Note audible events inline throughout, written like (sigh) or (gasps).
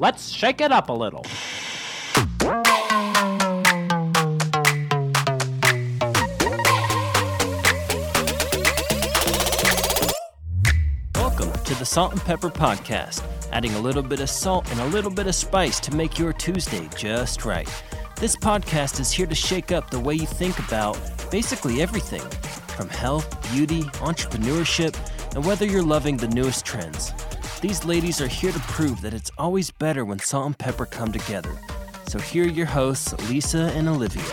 Let's shake it up a little. Welcome to the Salt and Pepper Podcast, adding a little bit of salt and a little bit of spice to make your Tuesday just right. This podcast is here to shake up the way you think about basically everything from health, beauty, entrepreneurship, and whether you're loving the newest trends. These ladies are here to prove that it's always better when salt and pepper come together. So here are your hosts, Lisa and Olivia.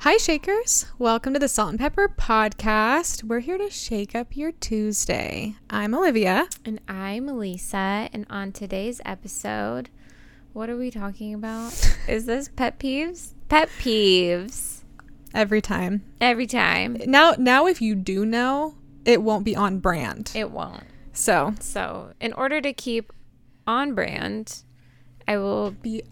Hi, Shakers. Welcome to the Salt and Pepper Podcast. We're here to shake up your Tuesday. I'm Olivia. And I'm Lisa. And on today's episode, what are we talking about? (laughs) Is this pet peeves? Pet peeves. Every time. Every time. Now, now, if you do know, it won't be on brand. It won't. So, So, in order to keep on brand, I will be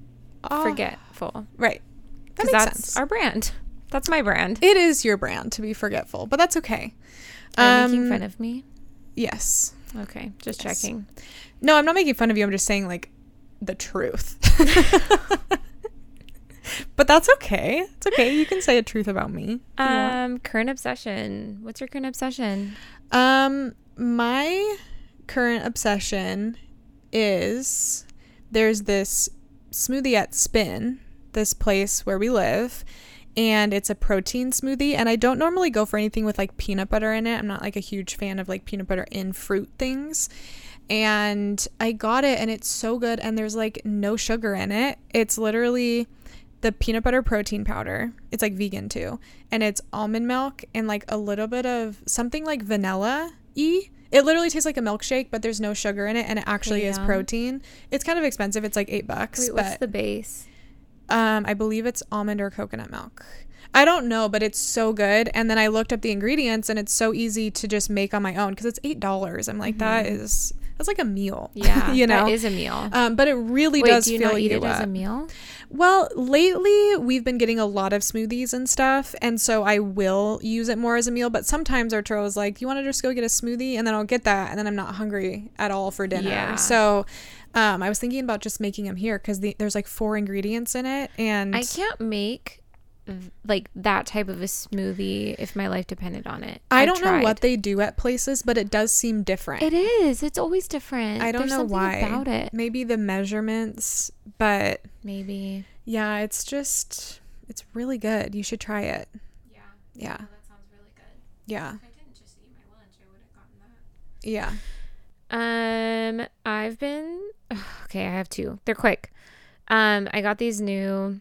oh, forgetful. Right. That Because makes that's sense. our brand. That's my brand. it is your brand to be forgetful, but that's okay. Are you making Um, fun of me? Yes. Okay, just yes. checking. No, I'm not making fun of you. I'm just saying like the truth. (laughs) but that's okay. It's okay. You can say a truth about me. Um, current obsession. What's your current obsession? Um, my current obsession is there's this smoothie at Spin, this place where we live, and it's a protein smoothie. And I don't normally go for anything with like peanut butter in it. I'm not like a huge fan of like peanut butter in fruit things. And I got it, and it's so good. And there's like no sugar in it. It's literally the peanut butter protein powder. It's like vegan too. And it's almond milk and like a little bit of something like vanilla y. It literally tastes like a milkshake, but there's no sugar in it and it actually is Yeah. protein. It's kind of expensive. It's like eight bucks. Wait, what's the base? um, I believe it's almond or coconut milk. I don't know, but it's so good. And then I looked up the ingredients and it's so easy to just make on my own because it's eight dollars. I'm like, that is that's like a meal. (laughs) Yeah, you know. that is a meal. um, but it really Wait, does do you feel not eat you it as a meal? Well, lately we've been getting a lot of smoothies and stuff, and so I will use it more as a meal. But sometimes Arturo is like, "You want to just go get a smoothie?" And then I'll get that, and then I'm not hungry at all for dinner. Yeah. So, um, I was thinking about just making them here because the, there's like four ingredients in it, and I can't make like that type of a smoothie if my life depended on it. I I've don't know what they do at places, but it does seem different. It is. It's always different. I don't There's know why. about it. Maybe the measurements, but Maybe. yeah, it's just it's really good. You should try it. Yeah. Yeah, that sounds really good. yeah, If I didn't just eat my lunch, I would have gotten that. yeah. Um, I've been (sighs) okay. I have two. They're quick. Um, I got these new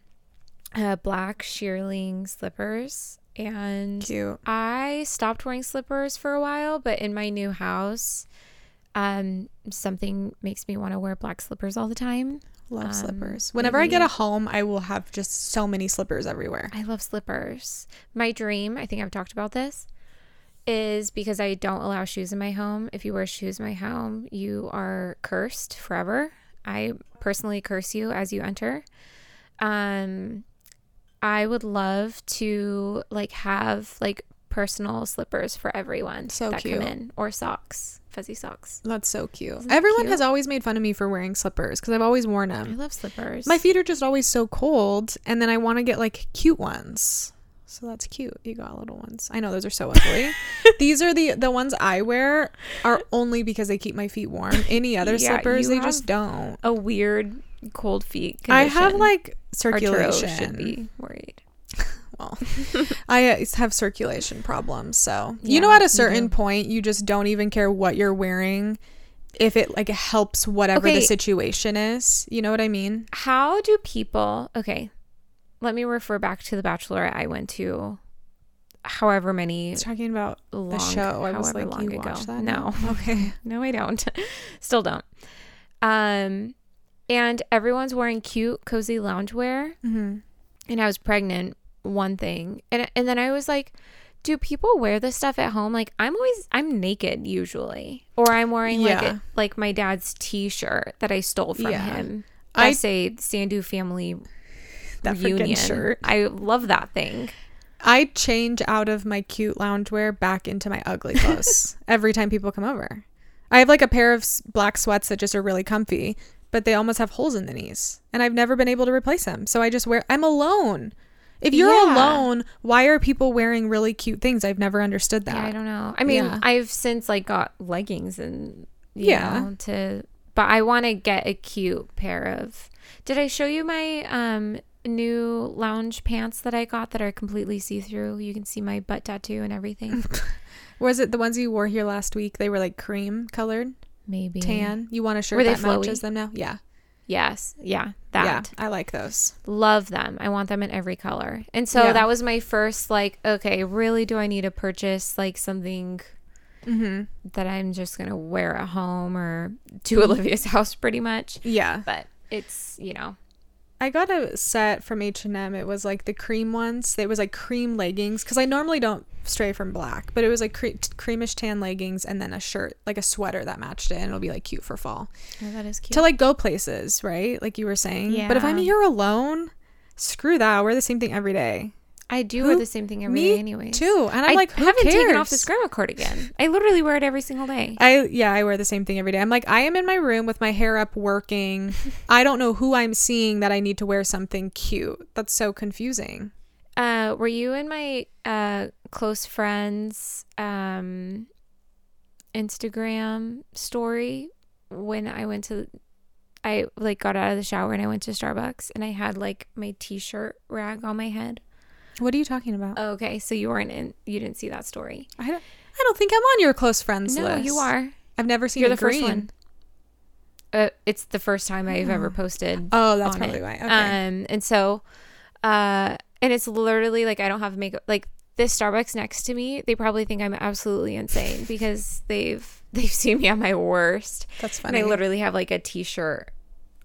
uh, black shearling slippers, and Cute. I stopped wearing slippers for a while, but in my new house, um, something makes me want to wear black slippers all the time. Love Um, slippers. Whenever I get a home, I will have just so many slippers everywhere. I love slippers. My dream, I think I've talked about this, is because I don't allow shoes in my home. If you wear shoes in my home, you are cursed forever. I personally curse you as you enter. Um I would love to like have like personal slippers for everyone So that cute. come in or socks, fuzzy socks. That's so cute. Isn't Everyone cute? has always made fun of me for wearing slippers because I've always worn them I love slippers. My feet are just always so cold, and then I want to get like cute ones. So that's cute. You got little ones. I know those are so ugly. (laughs) These are the the ones I wear are only because they keep my feet warm. Any other (laughs) Yeah, slippers, they just don't. a weird cold feet I have like Arturo circulation. should be worried. (laughs) well i uh, have circulation problems so you know at a certain point you just don't even care what you're wearing if it like helps whatever the situation is you know what i mean How do people okay, let me refer back to the bachelorette I went to however many talking about long, the show i was like long you ago. watched that no. okay (laughs) No, I don't. (laughs) Still don't. Um and everyone's wearing cute cozy loungewear mm-hmm. and I was pregnant one thing. And and then I was like do people wear this stuff at home? Like I'm always I'm naked usually, or I'm wearing like a, like my dad's T-shirt that I stole from Yeah. him. I- I say Sandu family That freaking reunion shirt. I love that thing. I change out of my cute loungewear back into my ugly (laughs) clothes every time people come over. I have like a pair of black sweats that just are really comfy, but they almost have holes in the knees. And I've never been able to replace them. So I just wear I'm alone. If you're Yeah. alone, why are people wearing really cute things? I've never understood that. Yeah, I don't know. I mean, Yeah. I've since like got leggings and you Yeah. know, to but I want to get a cute pair of. Did I show you my um new lounge pants that I got that are completely see-through? You can see my butt tattoo and everything. (laughs) Was it the ones you wore here last week? They were like cream colored, Maybe tan. You want a shirt Were they that matches flowy? them now? Yeah. Yes, yeah, that. Yeah, I like those. love them. I want them in every color. And so Yeah. that was my first like, okay, really do I need to purchase like something Mhm. that I'm just to wear at home or to (laughs) Olivia's house pretty much. Yeah. But it's, you know, I got a set from H&M. It was like the cream ones. It was like cream leggings cuz I normally don't stray from black, but it was like cre- creamish tan leggings and then a shirt, like a sweater that matched it and it'll be like cute for fall. oh, that is cute. To like go places, right? Like you were saying. Yeah. But if I'm here alone, screw that. I wear the same thing every day. I do Who- wear the same thing every Me day anyway. too. And I'm I like, who haven't cares? taken off this grandma cardigan. I literally wear it every single day. I yeah, I wear the same thing every day. I'm like, I am in my room with my hair up working. (laughs) I don't know who I'm seeing that I need to wear something cute. That's so confusing. Uh, were you in my uh close friends um Instagram story when I went to I like got out of the shower and I went to Starbucks and I had like my t-shirt rag on my head. What are you talking about? Okay, so you weren't in you didn't see that story. I don't I don't think I'm on your close friends No, list. you are. I've never seen You're the first green. one. Uh, it's the first time I've ever (gasps) posted. Oh, that's probably it. why. Okay. Um, and so, uh, and it's literally like I don't have makeup. Like this Starbucks next to me, they probably think I'm absolutely insane because they've (laughs) they've seen me at my worst. that's And funny. I literally have like a t-shirt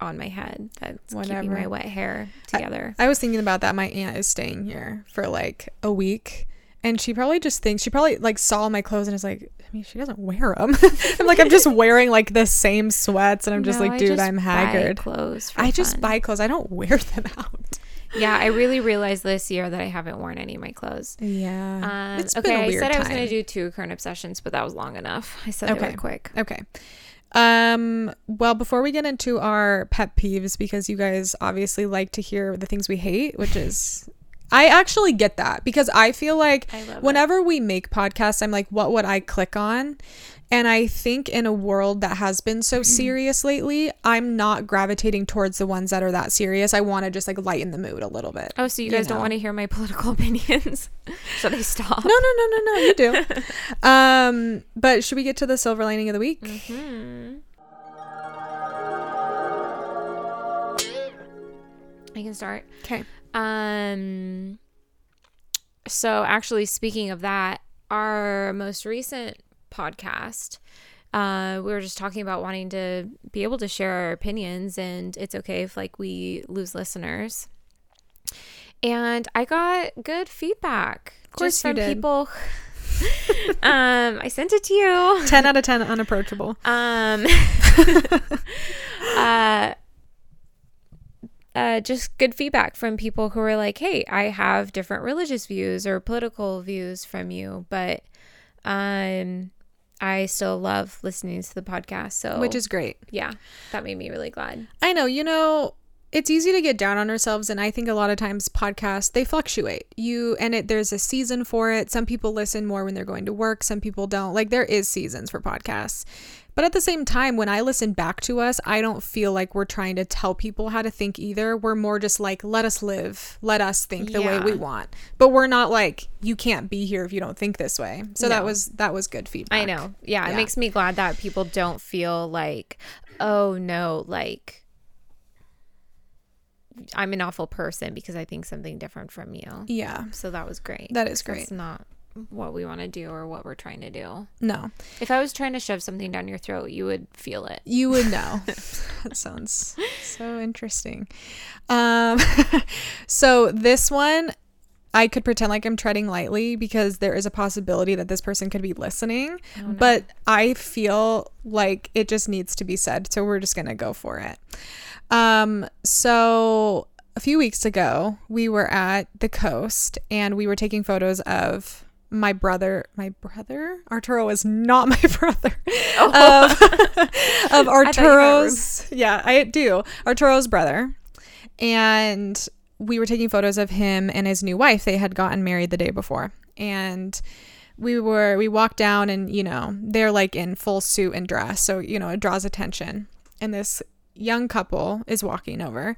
on my head that's keeping Whatever. my wet hair together. I was thinking about that. My aunt is staying here for like a week. And she probably just thinks she probably like saw my clothes and is like, I mean, she doesn't wear them. (laughs) I'm like, I'm just wearing like the same sweats, and I'm just No, like, I dude, just I'm haggard. Clothes. I just buy clothes. I don't (laughs) wear them out. Yeah, I really realized this year that I haven't worn any of my clothes. Yeah. Um, It's okay, I said I was going to do two current obsessions, but that was long enough. (laughs) I said it Okay. real quick. Okay. Um well before we get into our pet peeves because you guys obviously like to hear the things we hate, which is I actually get that because I feel like I love it. whenever we make podcasts I'm like what would I click on? And I think in a world that has been so serious lately, I'm not gravitating towards the ones that are that serious. I want to just like lighten the mood a little bit. Oh, so you you guys don't want to hear my political (laughs) opinions? (laughs) Should I stop? No, no, no, no, no, you do. (laughs) um, but should we get to the silver lining of the week? Mm-hmm. I can start. Okay. Um so actually speaking of that, our most recent podcast uh we were just talking about wanting to be able to share our opinions and it's okay if like we lose listeners. And I got good feedback Of course just from did. people (laughs) um I sent it to you. (laughs) 10 out of 10 unapproachable. Um, (laughs) uh, uh, just good feedback from people who were like, "Hey, I have different religious views or political views from you, but um, I still love listening to the podcast." So, Which is great. yeah, that made me really glad. I know, you know, it's easy to get down on ourselves and I think a lot of times podcasts they fluctuate. You and it there's a season for it. Some people listen more when they're going to work, some people don't. Like there is seasons for podcasts. But at the same time, when I listen back to us, I don't feel like we're trying to tell people how to think either. We're more just like, let us live, let us think the way we want. But we're not like, you can't be here if you don't think this way. So that was that was good feedback. I know, yeah, Yeah. it makes me glad that people don't feel like, "Oh no, like." I'm an awful person because I think something different from you. Yeah. So that was great. That is great. That's not what we want to do or what we're trying to do. No. If I was trying to shove something down your throat, you would feel it. You would know. (laughs) (laughs) that sounds so interesting. Um, (laughs) so this one, I could pretend like I'm treading lightly because there is a possibility that this person could be listening, but I feel like it just needs to be said. So we're just gonna go for it. Um, so a few weeks ago, we were at the coast and we were taking photos of my brother, my brother Arturo is not my (laughs) brother. Oh. Of, (laughs) of thought you meant Arturo's, yeah, I do. Arturo's brother, and we were taking photos of him and his new wife. They had gotten married the day before, and we were we walked down, and you know they're like in full suit and dress, so you know it draws attention. And this young couple is walking over,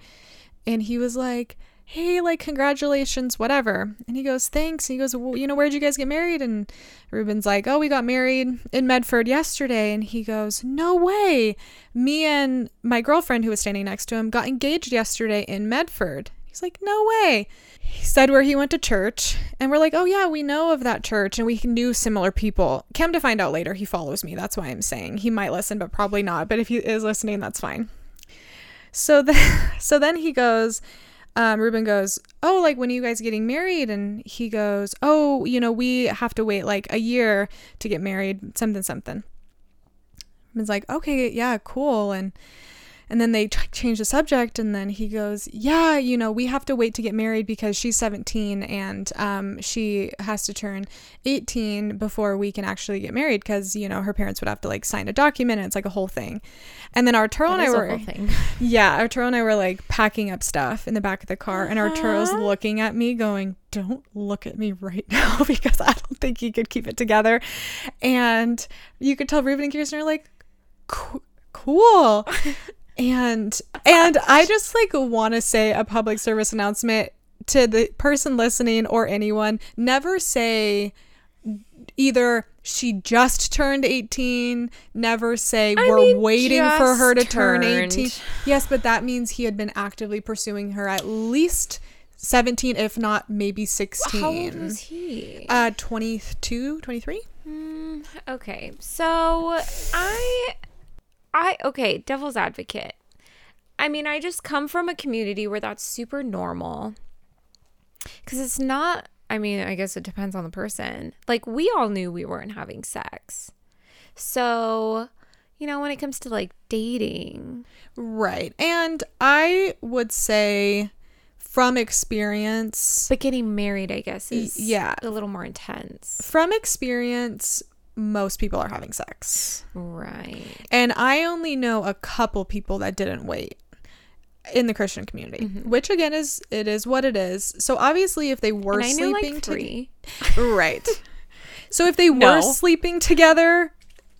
and he was like hey, like, congratulations, whatever. And he goes, thanks. And he goes, well, you know, where'd you guys get married? And Ruben's like, oh, we got married in Medford yesterday. And he goes, no way. Me and my girlfriend, who was standing next to him, got engaged yesterday in Medford. He's like, no way. He said where he went to church. And we're like, oh, yeah, we know of that church and we knew similar people. Come to find out later, he follows me. That's why I'm saying he might listen, but probably not. But if he is listening, that's fine. So then, (laughs) so then he goes, um, Ruben goes, Oh, like when are you guys getting married? And he goes, Oh, you know, we have to wait like a year to get married, something, something. Ruben's like, Okay, yeah, cool. And and then they ch- change the subject, and then he goes, "Yeah, you know, we have to wait to get married because she's 17 and um, she has to turn 18 before we can actually get married because you know her parents would have to like sign a document, and it's like a whole thing." And then Arturo and I were, whole thing. (laughs) yeah, Arturo and I were like packing up stuff in the back of the car, and Arturo's Uh-huh. looking at me, going, "Don't look at me right (laughs) now because I don't think he could keep it together." And you could tell Ruben and Kirsten are like, "Cool." (laughs) and and I just like want to say a public service announcement to the person listening or anyone: never say either she just turned 18 never say I we're mean, waiting for her to just turn 18 yes but that means he had been actively pursuing her at least 17 if not maybe 16 How old was he? uh 22 23 Mm, okay, so I, I okay, devil's advocate. I mean, I just come from a community where that's super normal. Because it's not. I mean, I guess it depends on the person. Like we all knew we weren't having sex, so you know when it comes to like dating, right and i would say from experience but getting married, I guess is yeah. a little more intense, from experience most people are having sex right? And I only know a couple people that didn't wait in the Christian community, Mm-hmm. which again is it is what it is. So obviously, if they were sleeping like to- three. right? (laughs) So if they No. were sleeping together,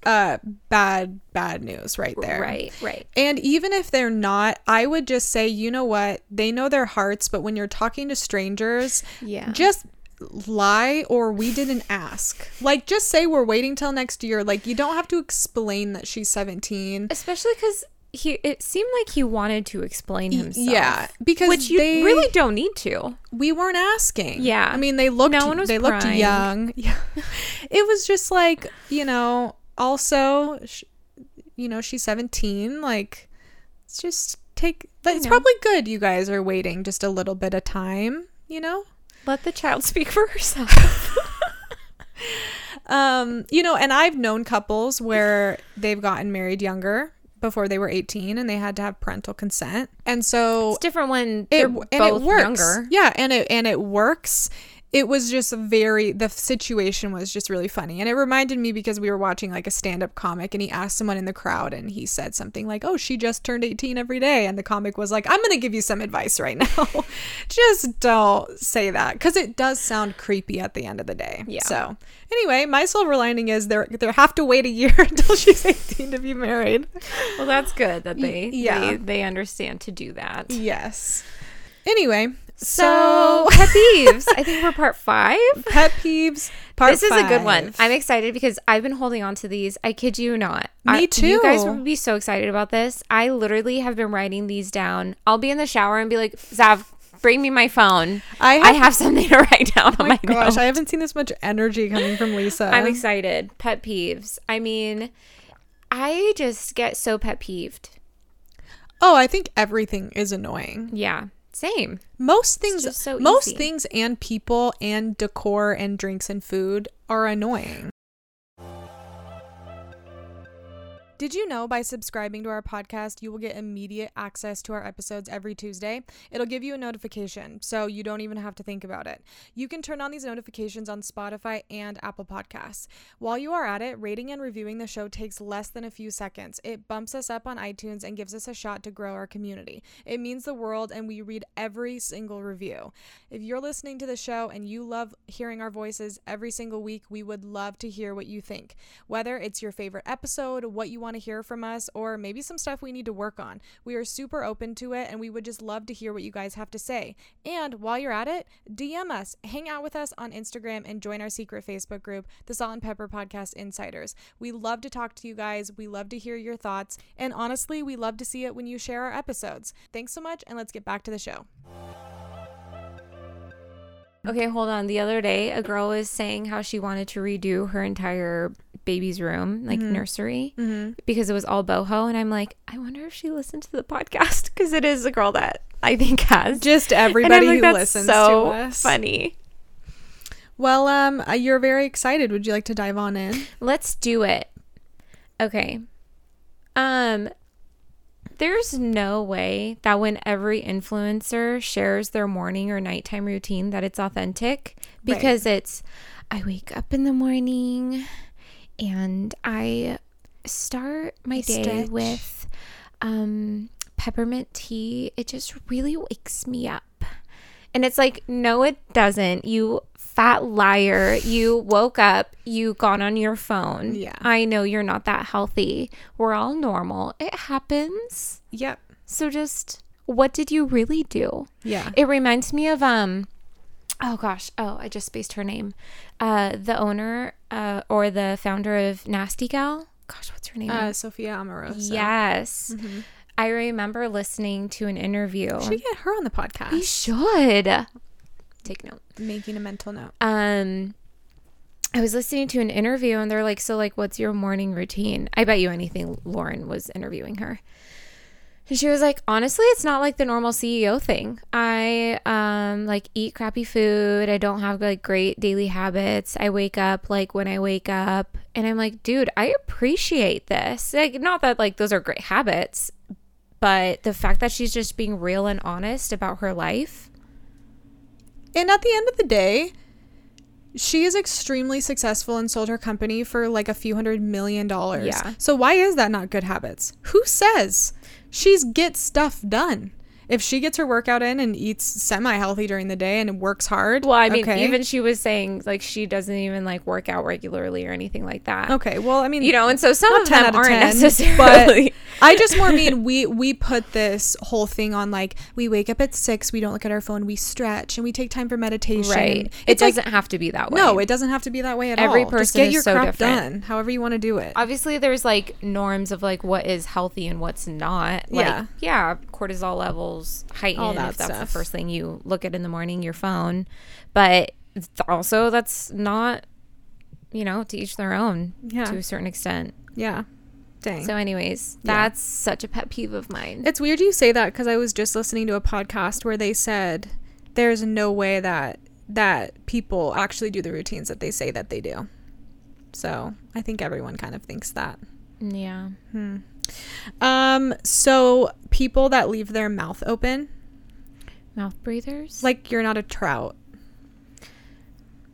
uh, bad bad news right there. Right, right. And even if they're not, I would just say, you know what? They know their hearts, but when you're talking to strangers, Yeah. just lie or we didn't ask. Like just say we're waiting till next year. Like you don't have to explain that she's 17. especially because he it seemed like he wanted to explain himself Yeah, because which you they really don't need to we weren't asking. Yeah. I mean they looked No one was they looked prying. young. (laughs) Yeah. it was just like, you know, also sh- you know, she's 17 like it's just take it's probably good you guys are waiting just a little bit of time, you know? Let the child (laughs) speak for herself Um, you know, and I've known couples where they've gotten married younger before they were 18 and they had to have parental consent. And so it's different when it they're and both it works. younger Yeah, and it and it works. It was just very the situation was just really funny. And it reminded me because we were watching like a stand-up comic and he asked someone in the crowd and he said something like, "Oh, she just turned 18 every day." And the comic was like, "I'm going to give you some advice right now. (laughs) just don't say that cuz it does sound creepy at the end of the day." Yeah. So, anyway, my silver lining is they they have to wait a year (laughs) until she's 18 to be married. well that's good that they yeah. they, they understand to do that Yes. Anyway, so (laughs) pet peeves i think we're part five pet peeves part this is a good one i'm excited because i've been holding on to these i kid you not Me I- you guys would be so excited about this i literally have been writing these down i'll be in the shower and be like zav bring me my phone I i have- have something to write down Oh on my my, gosh, notes. I haven't seen this much energy coming from Lisa. I'm excited. Pet peeves. I mean, I just get so pet peeved. oh, I think everything is annoying. Yeah, same. Most things, so most easy. things, and people, and decor, and drinks and food are annoying. Did you know by subscribing to our podcast, you will get immediate access to our episodes every Tuesday? It'll give you a notification, so you don't even have to think about it. You can turn on these notifications on Spotify and Apple Podcasts. While you are at it, rating and reviewing the show takes less than a few seconds. It bumps us up on iTunes and gives us a shot to grow our community. It means the world, and we read every single review. If you're listening to the show and you love hearing our voices every single week, we would love to hear what you think. Whether it's your favorite episode, what you want to hear from us, or maybe some stuff we need to work on. We are super open to it and we would just love to hear what you guys have to say. And while you're at it, DM us, hang out with us on Instagram, and join our secret Facebook group, the Salt and Pepper Podcast Insiders. We love to talk to you guys. We love to hear your thoughts. And honestly, we love to see it when you share our episodes. Thanks so much, and let's get back to the show. Okay, hold on. The other day, a girl was saying how she wanted to redo her entire baby's room, like nursery, because it was all boho. And I'm like, I wonder if she listened to the podcast (laughs) because it is a girl that I think has. Just everybody like, who "That's listens so to us. funny. Well, um, uh, you're very excited. Would you like to dive on in? Let's do it. Okay. Um there's no way that when every influencer shares their morning or nighttime routine that it's authentic because it's I wake up in the morning and I start my day stretch. with um peppermint tea. It just really wakes me up. And it's like, no, it doesn't. You fat liar. You woke up, you got on your phone. Yeah. I know you're not that healthy. We're all normal. It happens. Yep. So just what did you really do? Yeah. It reminds me of um oh gosh, oh, I just spaced her name. Uh the owner uh or the founder of Nasty Gal. Gosh, what's her name? Uh, Sophia Amoruso. yes. I remember listening to an interview. We should get her on the podcast. we should take note. Making a mental note. um I was listening to an interview and they're like, So like what's your morning routine? I bet you anything Lauren was interviewing her. And she was like, honestly, it's not like the normal CEO thing. I um like eat crappy food. I don't have like great daily habits. I wake up like when I wake up. And I'm like, dude, I appreciate this. Like not that like those are great habits, but the fact that she's just being real and honest about her life. And at the end of the day, she is extremely successful and sold her company for like a few hundred million dollars. Yeah. So why is that not good habits? Who says? She's get stuff done. If she gets her workout in and eats semi healthy during the day and works hard. Well, I mean, okay. even she was saying like she doesn't even like work out regularly or anything like that. Okay, well, I mean, You know, and so some of them of aren't 10, necessarily. but (laughs) I just more mean we we put this whole thing on like we wake up at six, we don't look at our phone, we stretch, and we take time for meditation. right. It It's like doesn't have to be that way. no, it doesn't have to be that way at Every all. Just person get is your so crap different. done, however you want to do it. obviously there's like norms of like what is healthy and what's not. Like, Yeah. yeah, cortisol levels heighten All if that that's the first thing you look at in the morning, your phone. But also that's not, you know, to each their own Yeah. to a certain extent. Yeah, dang. So, anyways, Yeah. that's such a pet peeve of mine. it's weird you say that because I was just listening to a podcast where they said there's no way that that people actually do the routines that they say that they do. So I think everyone kind of thinks that. yeah. Hmm. Um, so people that leave their mouth open, Mouth breathers. like you're not a trout,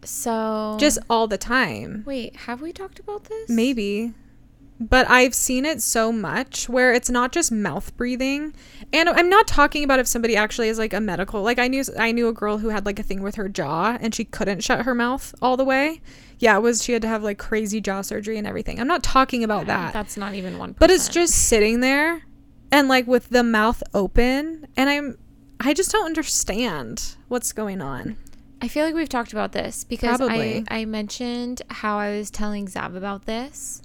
so just all the time. wait, have we talked about this? Maybe. But I've seen it so much where it's not just mouth breathing. And I'm not talking about if somebody actually is like a medical. Like I knew I knew a girl who had like a thing with her jaw and she couldn't shut her mouth all the way. Yeah, it was she had to have like crazy jaw surgery and everything. I'm not talking about that. That's not even one. but it's just sitting there and like with the mouth open and I'm I just don't understand what's going on. I feel like we've talked about this because Probably. I I mentioned how I was telling Zav about this,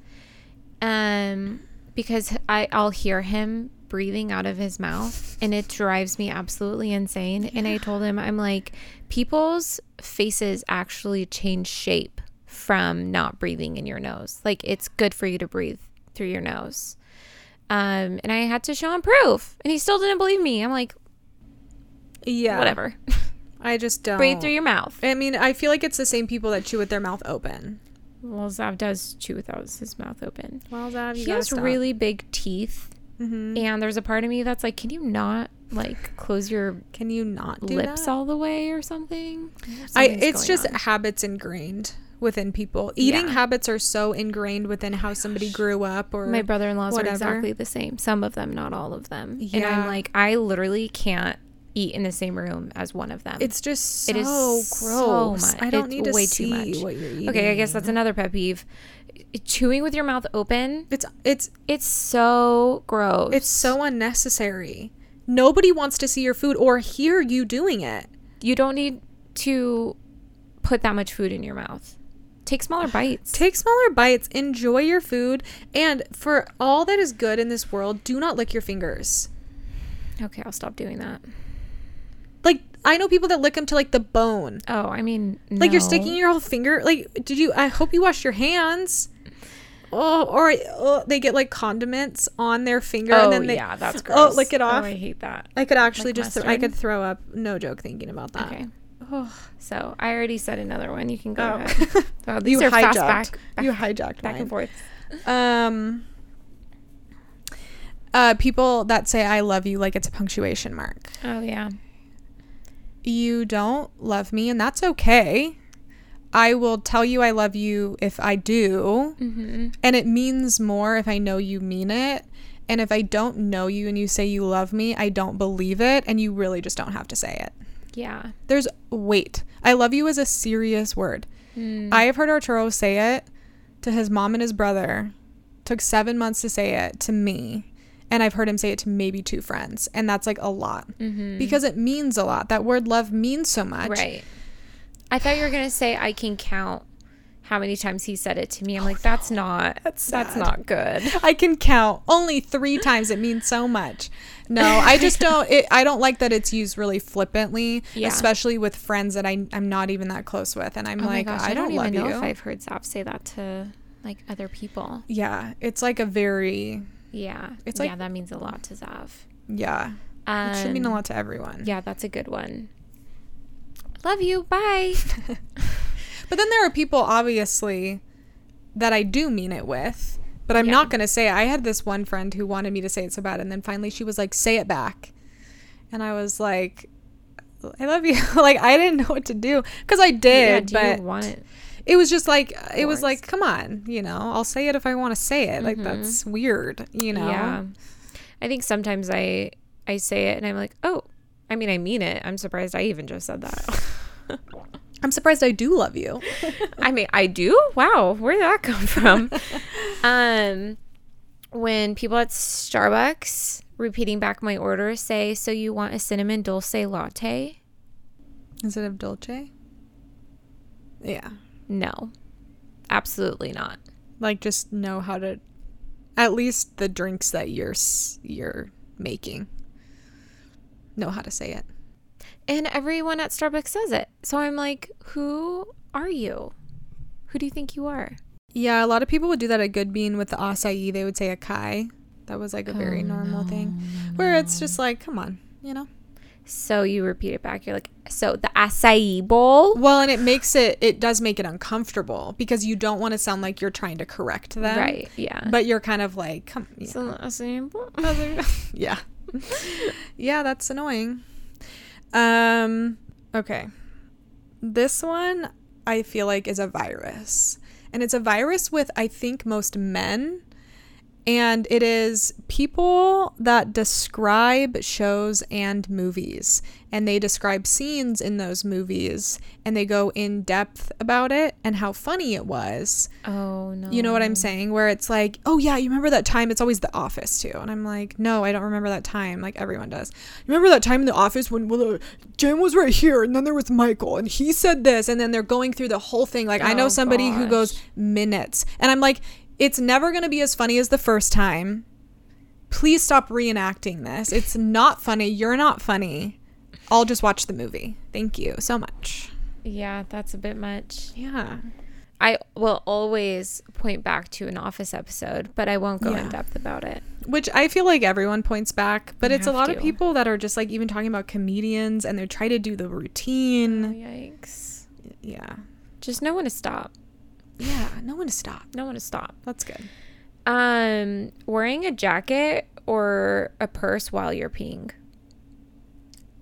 um, because I I'll hear him breathing out of his mouth and it drives me absolutely insane. And I told him I'm like people's faces actually change shape from not breathing in your nose. Like it's good for you to breathe through your nose. Um, and I had to show him proof, and he still didn't believe me. I'm like, Yeah. whatever, (laughs) I just (laughs) don't breathe through your mouth. I mean, I feel like it's the same people that chew with their mouth open. Well, Zav does chew without his mouth open. Well, Zav, you He has stop. really big teeth, Mhm. and there's a part of me that's like, can you not like close your Can you not lips that? all the way or something? I, it's just on. habits ingrained within people. Eating Yeah. habits are so ingrained within how somebody grew up or my brother-in-laws are exactly the same. Some of them, not all of them. Yeah. And I'm like, I literally can't eat in the same room as one of them. It's just so It is gross. so much. I don't It's need to way see too much. what you're eating. okay. I guess that's another pet peeve. Chewing with your mouth open. it's it's It's so gross. it's so unnecessary. Nobody wants to see your food or hear you doing it. you don't need to put that much food in your mouth. Take smaller bites. Take smaller bites, enjoy your food, and for all that is good in this world, do not lick your fingers. okay, I'll stop doing that. Like I know people that lick them to like the bone. Oh, I mean, Like you're sticking your whole finger. Like, did you? I hope you wash your hands. Oh, or oh, they get like condiments on their finger, Oh and then they. yeah, that's gross. Oh, gross. lick it oh, off. Oh, I hate that. I could actually Like just. Th- I could throw up. No joke, thinking about that. Okay. Oh, (sighs) So I already said another one. You can go Oh. ahead. (laughs) Oh, these you are fast hijacked. back, back, you hijacked back mine. and forth. Um. Uh, people that say "I love you" like it's a punctuation mark. Oh yeah. You don't love me, and that's okay. I will tell you I love you if I do. Mm-hmm. And it means more if I know you mean it. And if I don't know you and you say you love me, I don't believe it. And you really just don't have to say it. Yeah. There's weight. I love you is a serious word. Mm. I have heard Arturo say it to his mom and his brother. Took seven months to say it to me. And I've heard him say it to maybe two friends. And that's like a lot mm-hmm. because it means a lot. That word love means so much. right. I thought you were gonna say I can count how many times he said it to me. I'm like, that's not. That's That's not good. I can count only three times. It means so much. No, (laughs) I just don't. It, I don't like that it's used really flippantly, Yeah. especially with friends that I I'm not even that close with, and I'm oh like, gosh, I, don't, love even know you. if I've heard Zav say that to like other people. yeah, it's like a very Yeah. It's like yeah, that means a lot to Zav. yeah. Um, It should mean a lot to everyone. Yeah, that's a good one. Love you. Bye. (laughs) But then there are people obviously that I do mean it with, but I'm Yeah. not gonna say. It. I had this one friend who wanted me to say it so bad, and then finally she was like, "Say it back," and I was like. I love you. (laughs) like I didn't know what to do because I yeah, did, do but it? it was just like it was like come on you know i'll say it if i want to say it like Mhm. that's weird you know Yeah. I think sometimes I I say it and I'm like, oh, I mean, I mean it. I'm surprised I even just said that. (laughs) i'm surprised i do love you (laughs) I mean, I do. Wow, where did that come from? (laughs) um, when people at Starbucks repeating back my order say, "So you want a cinnamon dulce latte?" instead of dolce yeah No, absolutely not. like just know how to at least the drinks that you're you're making know how to say it And everyone at Starbucks says it. So I'm like, who are you? Who do you think you are? yeah a lot of people would do that at good bean with the acai they would say acai that was like a very Oh, normal thing where it's just like come on you know So you repeat it back. You're like, so the acai bowl. Well, and it makes it it does make it uncomfortable because you don't want to sound like you're trying to correct them. Right. Yeah. But you're kind of like, come yeah. so acai bowl. (laughs) yeah. (laughs) yeah, that's annoying. Um okay. This one I feel like is a virus. And it's a virus with I think most men and it is people that describe shows and movies and they describe scenes in those movies and they go in depth about it and how funny it was Oh no. you know what I'm saying? Where it's like, oh yeah, you remember that time? It's always The Office too, and I'm like, no, I don't remember that time. Like everyone does. You remember that time in The Office when well, uh, Jen was right here, and then there was Michael, and he said this, and then they're going through the whole thing. Like I know Oh, somebody who goes minutes, and I'm like, it's never gonna be as funny as the first time. Please stop reenacting this. It's not funny. You're not funny. I'll just watch the movie. Thank you so much. Yeah, that's a bit much. Yeah. I will always point back to an office episode, but I won't go Yeah. in depth about it. Which I feel like everyone points back, but You it's a lot of people that are just like even talking about comedians and they try to do the Oh, routine. yikes. Yeah. Just know when to stop. Yeah, no one to stop. No one to stop. That's good. Um, wearing a jacket or a purse while you're peeing.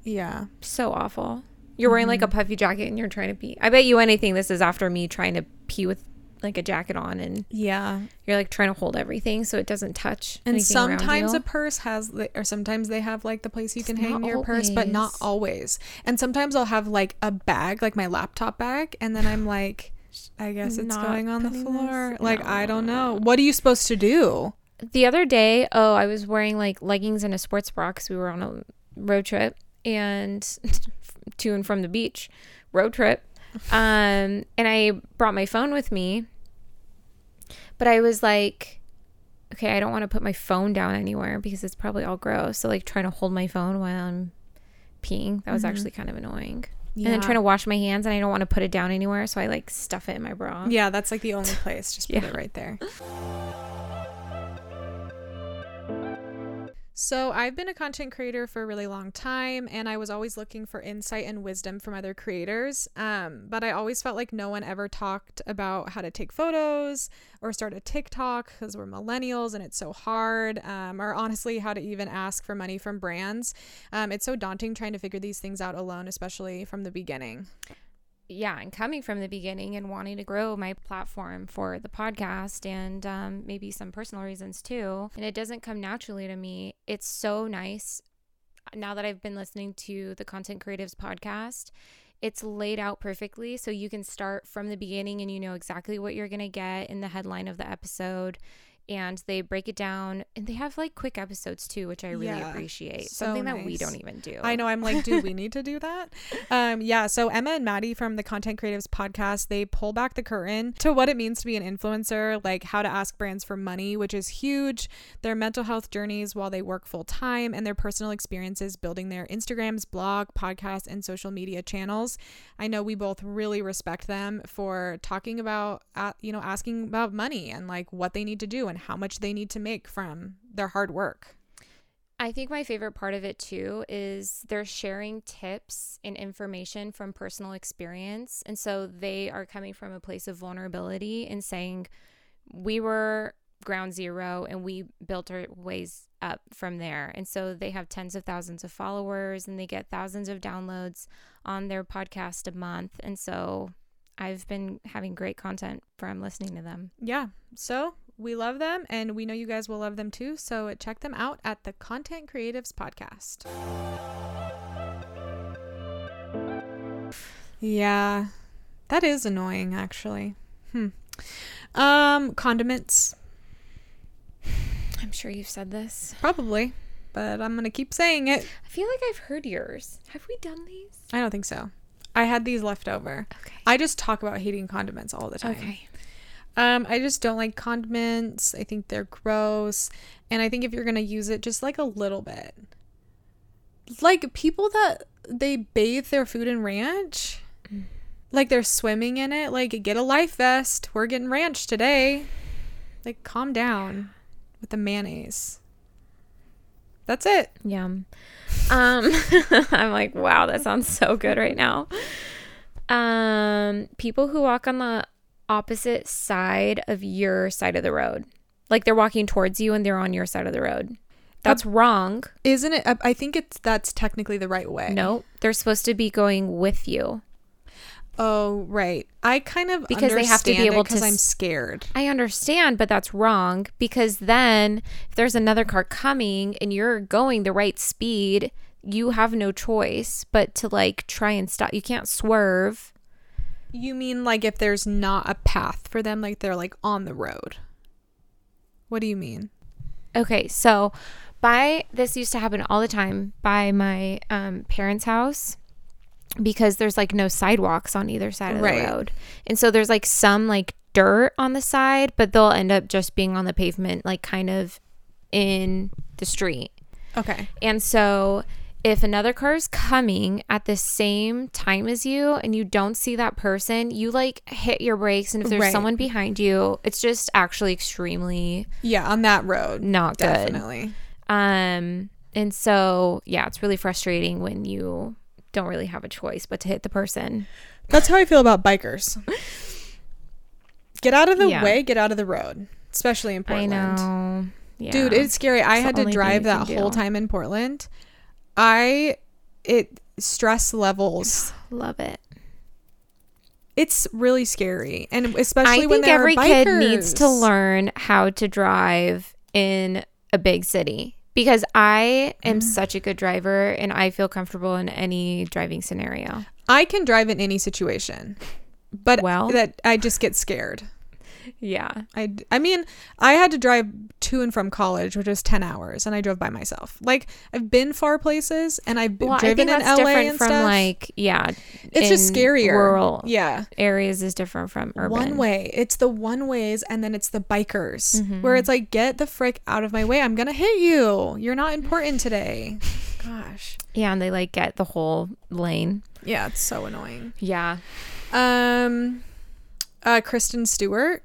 Yeah. So awful. You're wearing like a puffy jacket and you're trying to pee. I bet you anything this is after me trying to pee with like a jacket on and Yeah. you're like trying to hold everything so it doesn't touch. And anything sometimes you. a purse has, the, or sometimes they have like the place you can hang your purse, but not always. And sometimes I'll have like a bag, like my laptop bag, and then I'm like, I guess it's Not going on the floor. this- Like, I don't know. What are you supposed to do? the other day, oh, I was wearing like leggings and a sports bra because we were on a road trip and (laughs) to and from the beach road trip. (laughs) Um, and I brought my phone with me, but I was like, okay, I don't want to put my phone down anywhere because it's probably all gross. So like trying to hold my phone while I'm peeing, that was actually kind of annoying. And then trying to wash my hands and I don't want to put it down anywhere, so I like stuff it in my bra. Yeah, that's like the only (laughs) place. Just put Yeah. it right there. So, I've been a content creator for a really long time, and I was always looking for insight and wisdom from other creators. Um, but I always felt like no one ever talked about how to take photos or start a TikTok because we're millennials and it's so hard, um, or honestly, how to even ask for money from brands. Um, it's so daunting trying to figure these things out alone, especially from the beginning. Yeah, and coming from the beginning and wanting to grow my platform for the podcast and um, maybe some personal reasons too. And it doesn't come naturally to me. It's so nice now that I've been listening to the Content Creatives podcast. It's laid out perfectly so you can start from the beginning and you know exactly what you're going to get in the headline of the episode. And they break it down and they have like quick episodes too, which I really Yeah, appreciate. so Something that we don't even do. I know. I'm like, do we need to do that? (laughs) Um, yeah. So Emma and Maddie from the Content Creatives podcast, they pull back the curtain to what it means to be an influencer, like how to ask brands for money, which is huge. Their mental health journeys while they work full time, and their personal experiences building their Instagrams, blog, podcast, and social media channels. I know we both really respect them for talking about, uh, you know, asking about money and like what they need to do and how much they need to make from their hard work. I think my favorite part of it too is they're sharing tips and information from personal experience. And so they are coming from a place of vulnerability and saying, we were ground zero and we built our ways up from there. And so they have tens of thousands of followers and they get thousands of downloads on their podcast a month. And so I've been having great content from listening to them. yeah so we love them and we know you guys will love them too so check them out at the content creatives podcast yeah that is annoying actually hmm um condiments I'm sure you've said this. probably but i'm gonna keep saying it I feel like I've heard yours. Have we done these? i don't think so i had these left over Okay. i just talk about hating condiments all the time Okay. Um, I just don't like condiments. I think they're gross. And I think if you're gonna use it, just like a little bit. Like people that they bathe their food in ranch. Like they're swimming in it. Like get a life vest. We're getting ranch today. Like calm down with the mayonnaise. That's it. Yum. Um, (laughs) I'm like, wow, that sounds so good right now. Um, people who walk on the opposite side of your side of the road, like they're walking towards you and they're on your side of the road. That's wrong. Isn't it? I think it's that's technically the right way. No, they're supposed to be going with you. Oh, right. I kind of Because they have to be able to I'm scared. I understand, but that's wrong because then if there's another car coming and you're going the right speed, you have no choice but to like try and stop. You can't swerve. You mean like if there's not a path for them, like they're like on the road? What do you mean? Okay, so by this used to happen all the time by my um, parents' house because there's like no sidewalks on either side of Right. the road. And so there's like some like dirt on the side, but they'll end up just being on the pavement, like kind of in the street. Okay. And so if another car is coming at the same time as you and you don't see that person, you like hit your brakes. And if there's Right. someone behind you, it's just actually extremely Yeah, on that road. not good. Definitely. Um, and so yeah, it's really frustrating when you don't really have a choice but to hit the person. That's how I feel about bikers. Get out of the Yeah. way, get out of the road, especially in Portland. I know. Yeah. Dude, it's scary. I It's the had to drive that whole do. time in Portland. I it stress levels. (sighs) love it. It's really scary, and especially I when think there every are kid needs to learn how to drive in a big city because I am Mm. such a good driver and I feel comfortable in any driving scenario. I can drive in any situation, but Well. that I just get scared. Yeah. I, I mean, I had to drive to and from college, which was 10 hours, and I drove by myself. Like, I've been far places and I've been Well, driven in LA different and from stuff. like yeah. it's just scarier. Rural Yeah. areas is different from urban. One way. It's the one ways, and then it's the bikers, Mm-hmm. where it's like, get the frick out of my way. I'm going to hit you. You're not important today. (laughs) Gosh. Yeah, and they like get the whole lane. Yeah, it's so annoying. Yeah. Um, uh, Kristen Stewart.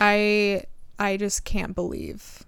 I I just can't believe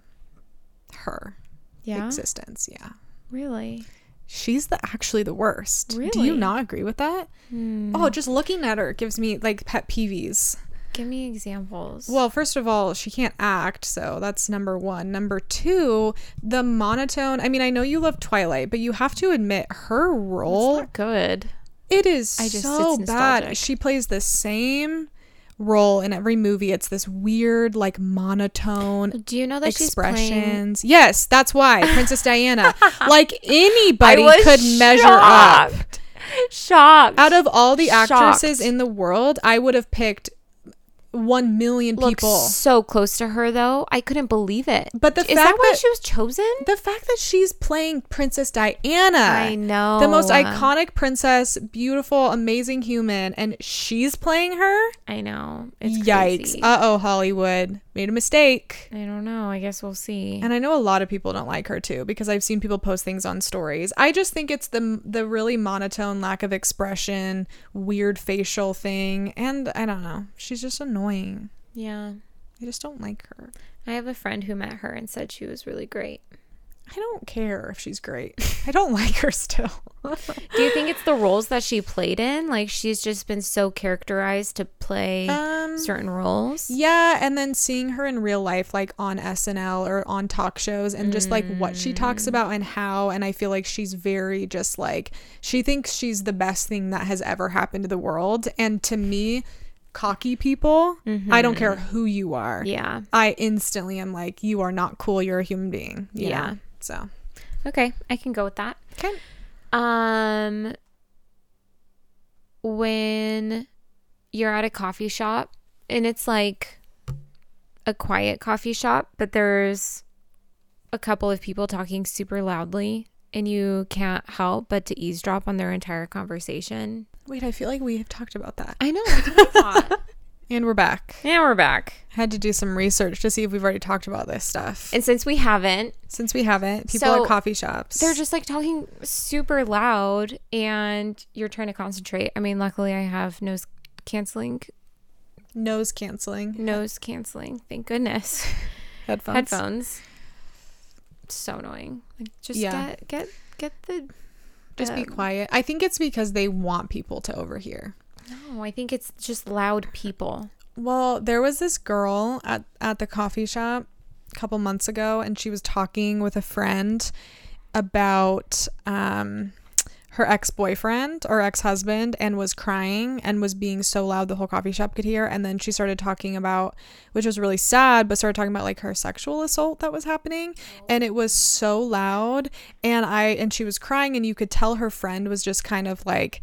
her Yeah. existence. Yeah, Really? she's the actually the worst. Do you not agree with that? Hmm. Oh, just looking at her gives me like pet peeves. Give me examples. Well, first of all, she can't act, so that's number one. Number two, the monotone. I mean, I know you love Twilight, but you have to admit her it's role. not good. It is I just- so bad. She plays the same role in every movie. It's this weird, like monotone Do you know that playing? expressions. Yes, that's why Princess Diana. (laughs) Like anybody could measure up. shocked. Shocked. Out of all the actresses Shocked. in the world, I would have picked one million Looks people. so close to her though. I couldn't believe it. But the is fact that why that- she was chosen? the fact that she's playing Princess Diana. I know The most iconic princess, beautiful, amazing human, and she's playing her? I know. It's Yikes. Uh oh, Hollywood. Made a mistake. I don't know. I guess we'll see. And I know a lot of people don't like her too because I've seen people post things on stories. I just think it's the the really monotone lack of expression, weird facial thing, and I don't know. She's just annoying. yeah. I just don't like her. I have a friend who met her and said she was really great. I don't care if she's great. I don't like her still. Do you think it's the roles that she played in? Like she's just been so characterized to play um certain roles? Yeah, and then seeing her in real life, like on SNL or on talk shows, and just like what she talks about and how. And I feel like she's very just like, she thinks she's the best thing that has ever happened to the world. And to me, cocky people, I don't care who you are. Yeah. I instantly am like, you are not cool. You're a human being. Yeah. know? So, Okay, I can go with that. okay. Um when you're at a coffee shop and it's like a quiet coffee shop, but there's a couple of people talking super loudly and you can't help but to eavesdrop on their entire conversation. Wait, I feel like we have talked about that. I know, (laughs) that's what I thought. And we're back. and we're back. Had to do some research to see if we've already talked about this stuff. And since we haven't, Since we haven't, people So, at coffee shops. they're just like talking super loud and you're trying to concentrate. I mean, luckily I have nose canceling, nose canceling nose canceling. Thank goodness. (laughs) headphones. Headphones. So annoying. Like just Yeah. get get get the Just be quiet. I think it's because they want people to overhear. No, I think it's just loud people. Well, there was this girl at, at the coffee shop a couple months ago, and she was talking with a friend about um, her ex boyfriend or ex husband and was crying and was being so loud the whole coffee shop could hear. And then she started talking about, which was really sad, but started talking about like her sexual assault that was happening. And it was so loud. And I, and she was crying, and you could tell her friend was just kind of like,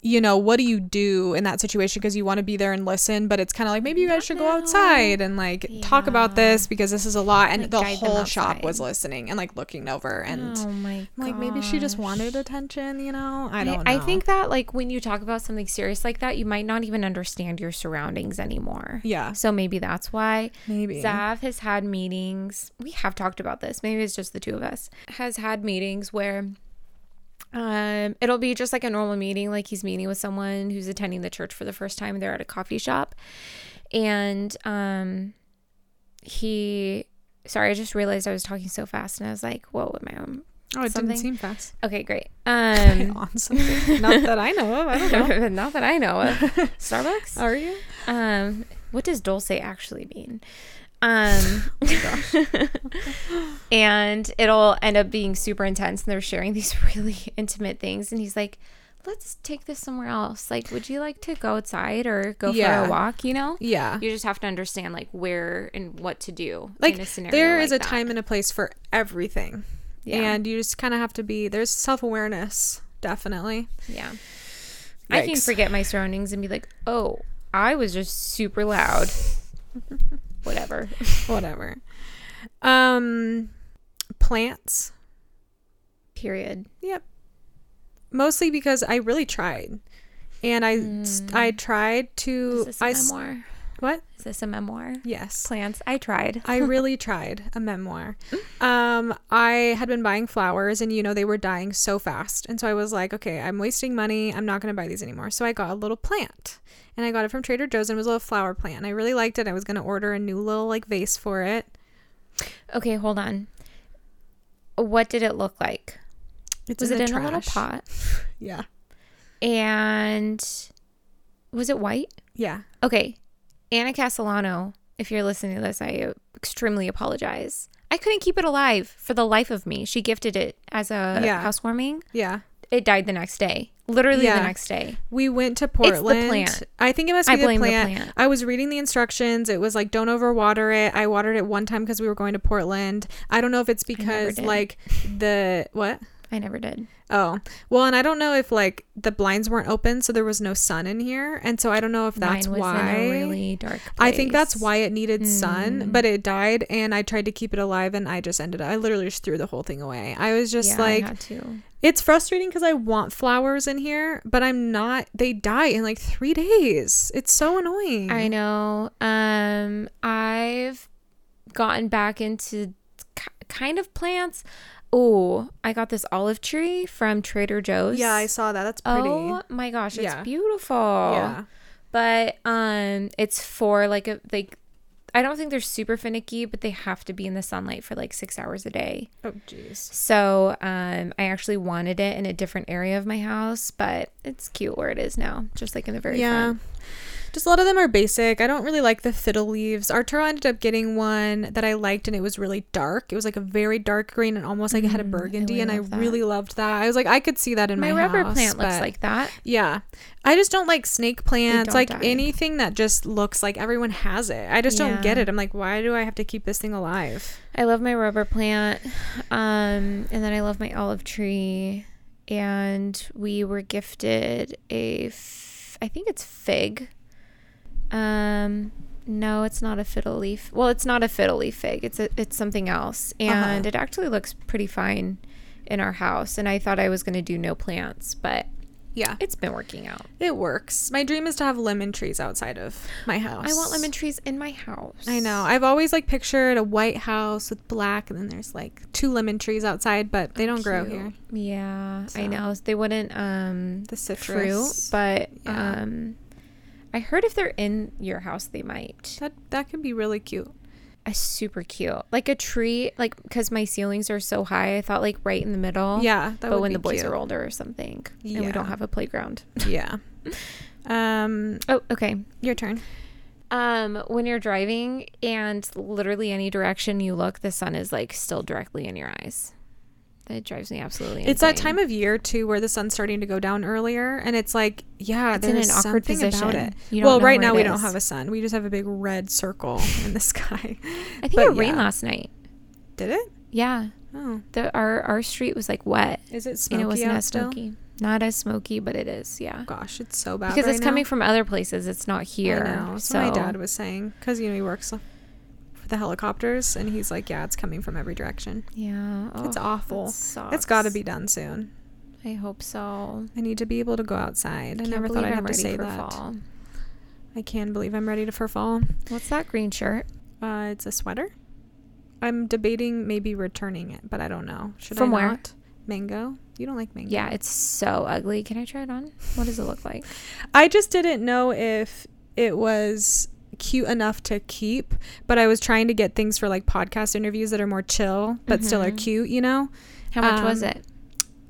you know, what do you do in that situation? Because you want to be there and listen, but it's kind of like maybe you guys should go outside and like talk about this because this is a lot. And Like, the whole shop was listening and like looking over and oh like maybe she just wanted attention, you know? I don't know. I think that like when you talk about something serious like that, you might not even understand your surroundings anymore. yeah, So maybe that's why maybe. Zav has had meetings. We have talked about this. Maybe it's just the two of us. Has had meetings where um it'll be just like a normal meeting like he's meeting with someone who's attending the church for the first time they're at a coffee shop and um he sorry I just realized I was talking so fast and I was like whoa am I on Oh, it Something? didn't seem fast. Um, (laughs) on something. Not that I know of. okay, great. Um, Not that I know of. I don't know. (laughs) not that I know of. (laughs) Starbucks. Are you? Um, what does dulce actually mean? Um, (laughs) (laughs) and it'll end up being super intense, and they're sharing these (laughs) really intimate things. And he's like, "Let's take this somewhere else. Like, would you like to go outside or go for a walk? You know." Yeah. You just have to understand like where and what to do Like in a scenario. there is like a that. time and a place for everything. Yeah. And you just kind of have to be there's self-awareness, definitely. Yeah. I can Yikes. forget my surroundings and be like, oh, I was just super loud. Whatever. (laughs) Whatever. Um plants. Period. Yep. Mostly because I really tried. And I I tried to Is this a I memoir? What? Is this a memoir? Yes. Plants. I tried. I (laughs) really tried a memoir. Um, I had been buying flowers and you know they were dying so fast. And so I was like, okay, I'm wasting money. I'm not going to buy these anymore. So I got a little plant. And I got it from Trader Joe's and it was a little flower plant. And I really liked it. I was going to order a new little like vase for it. Okay, hold on. What did it look like? It's Was it the in a little pot? (laughs) Yeah. And was it white? Yeah. Okay. Anna Castellano, if you're listening to this, I extremely apologize. I couldn't keep it alive for the life of me. She gifted it as a Yeah. housewarming. Yeah. It died the next day. Literally Yeah. the next day. We went to Portland. It's the plant. I think it must I be the blame the plant. plant. I was reading the instructions. It was like don't overwater it. I watered it one time because we were going to Portland. I don't know if it's because like the what? I never did. Oh, well, and I don't know if like the blinds weren't open, so there was no sun in here, and so I don't know if that's why. really dark place. I think that's why it needed sun, Mm. but it died, and I tried to keep it alive, and I just ended up. I literally just threw the whole thing away. I was just yeah, like, I had to. it's frustrating because I want flowers in here, but I'm not. They die in like three days. It's so annoying. I know. Um, I've gotten back into kind of plants. Oh, I got this olive tree from Trader Joe's. Yeah, I saw that. That's pretty. Oh my gosh, it's Yeah. beautiful. yeah. But um it's for like a like I don't think they're super finicky, but they have to be in the sunlight for like 6 hours a day. Oh, jeez. So, um I actually wanted it in a different area of my house, but it's cute where it is now, just like in the very Yeah. front. Just a lot of them are basic. I don't really like the fiddle leaves. Arturo ended up getting one that I liked and it was really dark. It was like a very dark green and almost like it had a Mm, I burgundy really and I that. really loved that. I was like I could see that in My, my, rubber house, plant looks like that. Yeah. I just don't like snake plants, like die. anything that just looks like everyone has it. I just don't get it. I'm like why do I have to keep this thing alive? I love my rubber plant. Um, and then I love my olive tree. And we were gifted a, f- I think it's fig. Um, no, it's not a fiddle leaf. Well, it's not a fiddle leaf fig. It's a, it's something else, and it actually looks pretty fine in our house. And I thought I was gonna do no plants, but Yeah. it's been working out. It works. My dream is to have lemon trees outside of my house. I want lemon trees in my house. I know. I've always like pictured a white house with black and then there's like two lemon trees outside, but they don't grow here. Yeah, So. I know. They wouldn't um The fruit, citrus. but Yeah. um I heard if they're in your house they might. That that could be really cute. A super cute. Like a tree like cuz my ceilings are so high, I thought like right in the middle. Yeah, that but when the boys cute. are older or something and we don't have a playground. (laughs) Yeah. Um, Oh, okay. your turn. Um when you're driving and literally any direction you look, the sun is like still directly in your eyes. That drives me absolutely insane. It's that time of year too where the sun's starting to go down earlier, and it's like, yeah, It's in there's an awkward something about it. You well, right now it we don't have a sun. We just have a big red circle (laughs) in the sky. I think but it rained last night. Did it? Yeah. Oh, The our our street was like wet. is it and smoky it wasn't as still? smoky. Not as smoky, but it is, yeah. Gosh, it's so bad Because right it's coming from other places. It's not here. I know. So So my dad was saying because you know he works the helicopters, and he's like, yeah, it's coming from every direction. Yeah. It's oh, awful. that. It's got to be done soon. I hope so. I need to be able to go outside. I, Can't never thought I'd I'm have to say that. fall. I can't believe I'm ready to for fall. What's that green shirt? Uh, it's a sweater. I'm debating maybe returning it, but I don't know. Should From I where? not? Mango. You don't like mango? Yeah, it's so ugly. Can I try it on? What does it look like? (laughs) I just didn't know if it was cute enough to keep, but I was trying to get things for like podcast interviews that are more chill but still are Mhm. cute, you know? How much was Um, it?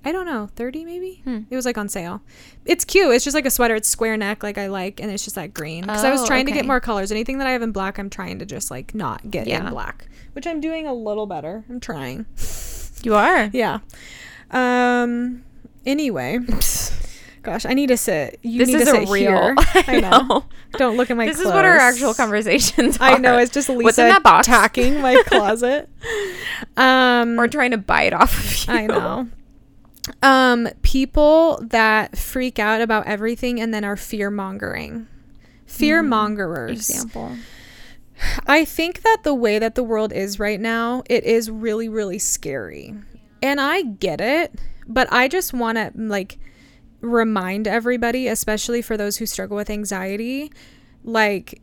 I don't know, 30 maybe? Hmm. It was like on sale. It's cute. It's just like a sweater. It's square neck, like I like, and it's just like green. Because I was Oh, trying to get more colors. Anything that I have in black, I'm trying to just like not get Yeah. in black, which I'm doing a little better. I'm trying. You are. (laughs) Yeah. Um. Anyway, (laughs) gosh, I need to sit. You This need is to sit real. here. (laughs) I know. Don't look at my. this is what our actual conversations are. I know. It's just Lisa What's in that box? attacking my (laughs) closet. Um. We're trying to buy it off of you. I know. Um, people that freak out about everything and then are fear mongering. Fear mongerers. Example. I think that the way that the world is right now, it is really, really scary. And I get it, but I just want to like remind everybody, especially for those who struggle with anxiety, like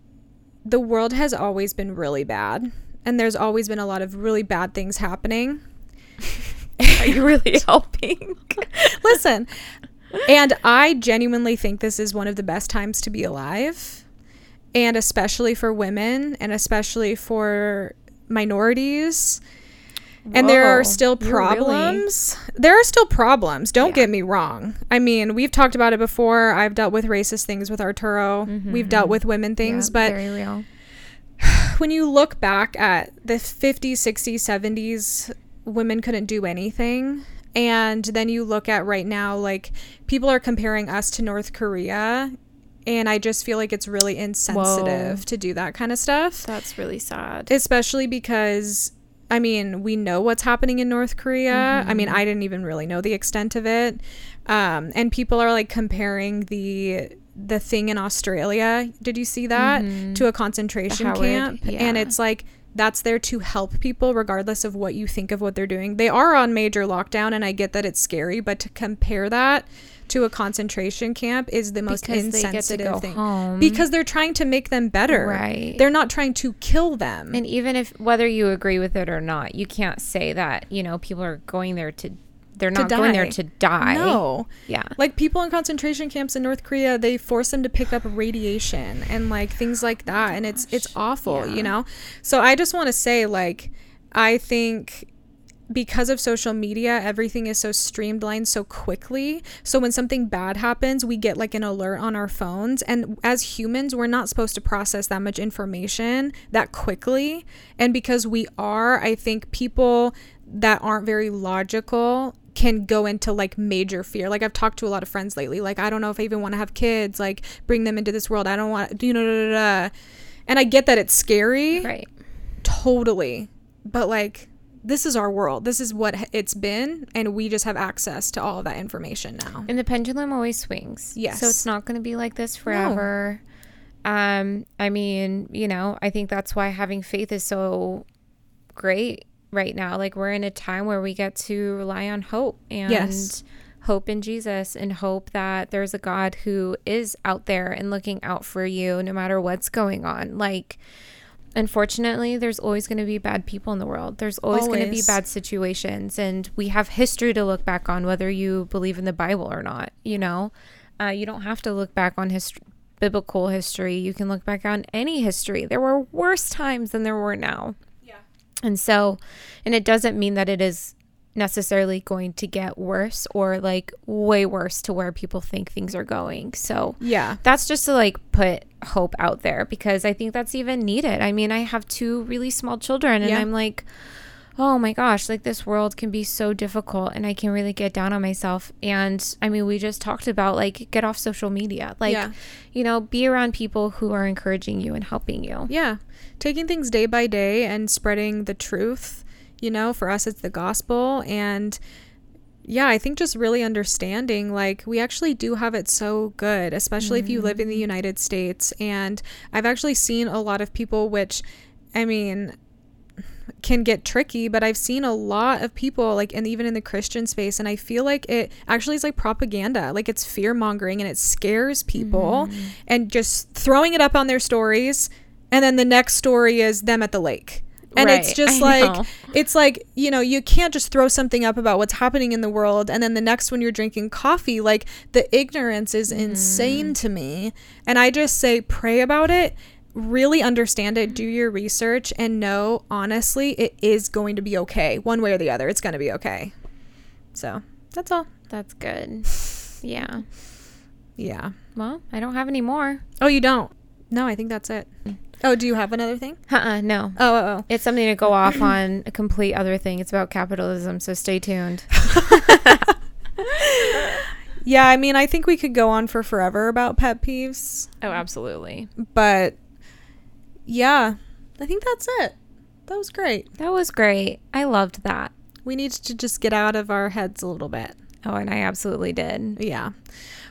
the world has always been really bad. And there's always been a lot of really bad things happening. (laughs) Are you really (laughs) helping? Listen, and I genuinely think this is one of the best times to be alive. And especially for women and especially for minorities. And there are still you're really- problems. There are still problems. Don't Yeah. get me wrong. I mean, we've talked about it before. I've dealt with racist things with Arturo. We've dealt with women things, Mm-hmm. Yeah, but very real. (sighs) when you look back at the 50s, 60s, 70s, women couldn't do anything. And then you look at right now, like people are comparing us to North Korea. And I just feel like it's really insensitive Whoa. to do that kind of stuff, That's really sad. especially because. I mean, we know what's happening in North Korea. I mean, Mm-hmm. I didn't even really know the extent of it. Um, and people are like comparing the the thing in Australia. Did you see that to a concentration Mm-hmm. Camp? And it's like that's there to help people regardless of what you think of what they're doing. They are on major lockdown and I get that it's scary, but to compare that to a concentration camp is the most Because they get to insensitive thing. home. Because they're trying to make them better. Right. They're not trying to kill them. And even if whether you agree with it or not, you can't say that, you know, people are going there to they're not going there to die. no. Yeah. Like people in concentration camps in North Korea, they force them to pick up radiation and like things like that and it's it's awful, Yeah. you know? So I just want to say like I think because of social media, everything is so streamlined so quickly. So when something bad happens, we get like an alert on our phones. And as humans, we're not supposed to process that much information that quickly. And because we are, I think people that aren't very logical can go into like major fear. Like I've talked to a lot of friends lately. Like I don't know if I even want to have kids. Like bring them into this world. I don't want you know. Da, da, da. And I get that it's scary Right. totally but like this is our world this is what it's been and we just have access to all of that information now And the pendulum always swings. Yes. So it's not going to be like this forever. Um, I mean, you know, I think that's why having faith is so great right now. Like we're in a time where we get to rely on hope and Yes. hope in Jesus and hope that there's a God who is out there and looking out for you no matter what's going on. Like unfortunately, there's always going to be bad people in the world. There's always, going to be bad situations and we have history to look back on whether you believe in the Bible or not, you know. Uh, you don't have to look back on history biblical history. You can look back on any history. There were worse times than there were now. Yeah. And so, and it doesn't mean that it is necessarily going to get worse or like way worse to where people think things are going. So, yeah that's just to like put hope out there because I think that's even needed. I mean, I have two really small children and Yeah. I'm like, oh my gosh, like this world can be so difficult and I can really get down on myself. And I mean, we just talked about like get off social media. Like, Yeah. you know, be around people who are encouraging you and helping you. yeah taking things day by day and spreading the truth you know for us it's the gospel. And yeah i think just really understanding like we actually do have it so good especially if you live in the mm. united states. And i've actually seen a lot of people which i mean can get tricky but i've seen a lot of people like and even in the christian space and i feel like it actually is like propaganda. Like it's fear mongering and it scares people. Mm. And just throwing it up on their stories and then the next story is them at the lake and it's (laughs) just I like know. it's like you know you can't just throw something up about what's happening in the world and then the next one you're drinking coffee like the ignorance is insane mm. to me and i just say pray about it really understand it do your research and know honestly it is going to be okay one way or the other it's going to be okay So that's all. That's good. Yeah. Yeah. Well, I don't have any more. Oh, you don't? No, I think that's it. Mm. Oh, do you have another thing? Uh-uh, no. Oh, oh, oh. It's something to go off on a complete other thing. It's about capitalism, so stay tuned. (laughs) Yeah, I mean, I think we could go on for forever about pet peeves, Oh, absolutely. but yeah, I think that's it. That was great. That was great. I loved that. We need to just get out of our heads a little bit. Oh, and I absolutely did. Yeah.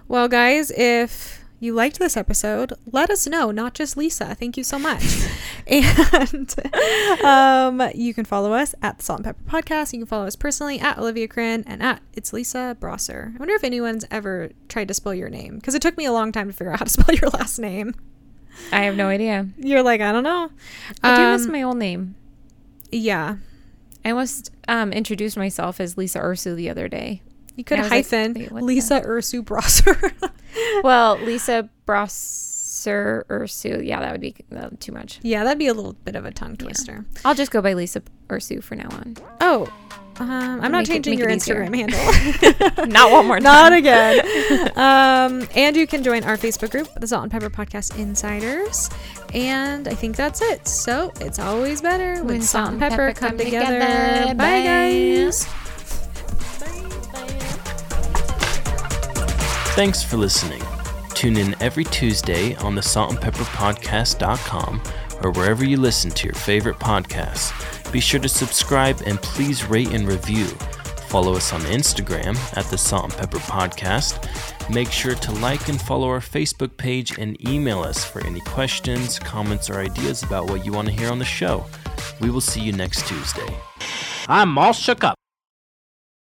Well, guys, if you liked this episode, let us know, not just Lisa. Thank you so much. (laughs) and (laughs) um, you can follow us at the Salt and Pepper Podcast. You can follow us personally at Olivia Crin and at It's Lisa Brosser. I wonder if anyone's ever tried to spell your name because it took me a long time to figure out how to (laughs) spell your last name. I have no idea. You're like, I don't know. I do miss Um, my old name. Yeah. I almost um, introduced myself as Lisa Ursu the other day. You could was like, hyphen the- Lisa Ursu Brosser. (laughs) Well, Lisa Brosser Ursu. Yeah, that would be uh, too much. yeah, that'd be a little bit of a tongue twister. I'll just go by Lisa Ursu for now on. Oh, um, I'm not Make it- changing your. Instagram (laughs) handle. (laughs) Not one more Not again. um, and you can join our Facebook group, the Salt and Pepper Podcast Insiders. And I think that's it. So it's always better when, salt and pepper, come, together. Bye, Bye. guys. Thanks for listening. Tune in every Tuesday on the saltandpepperpodcast.com or wherever you listen to your favorite podcasts. Be sure to subscribe and please rate and review. Follow us on Instagram at the Salt and Pepper Podcast. Make sure to like and follow our Facebook page and email us for any questions, comments, or ideas about what you want to hear on the show. We will see you next Tuesday. I'm all shook up.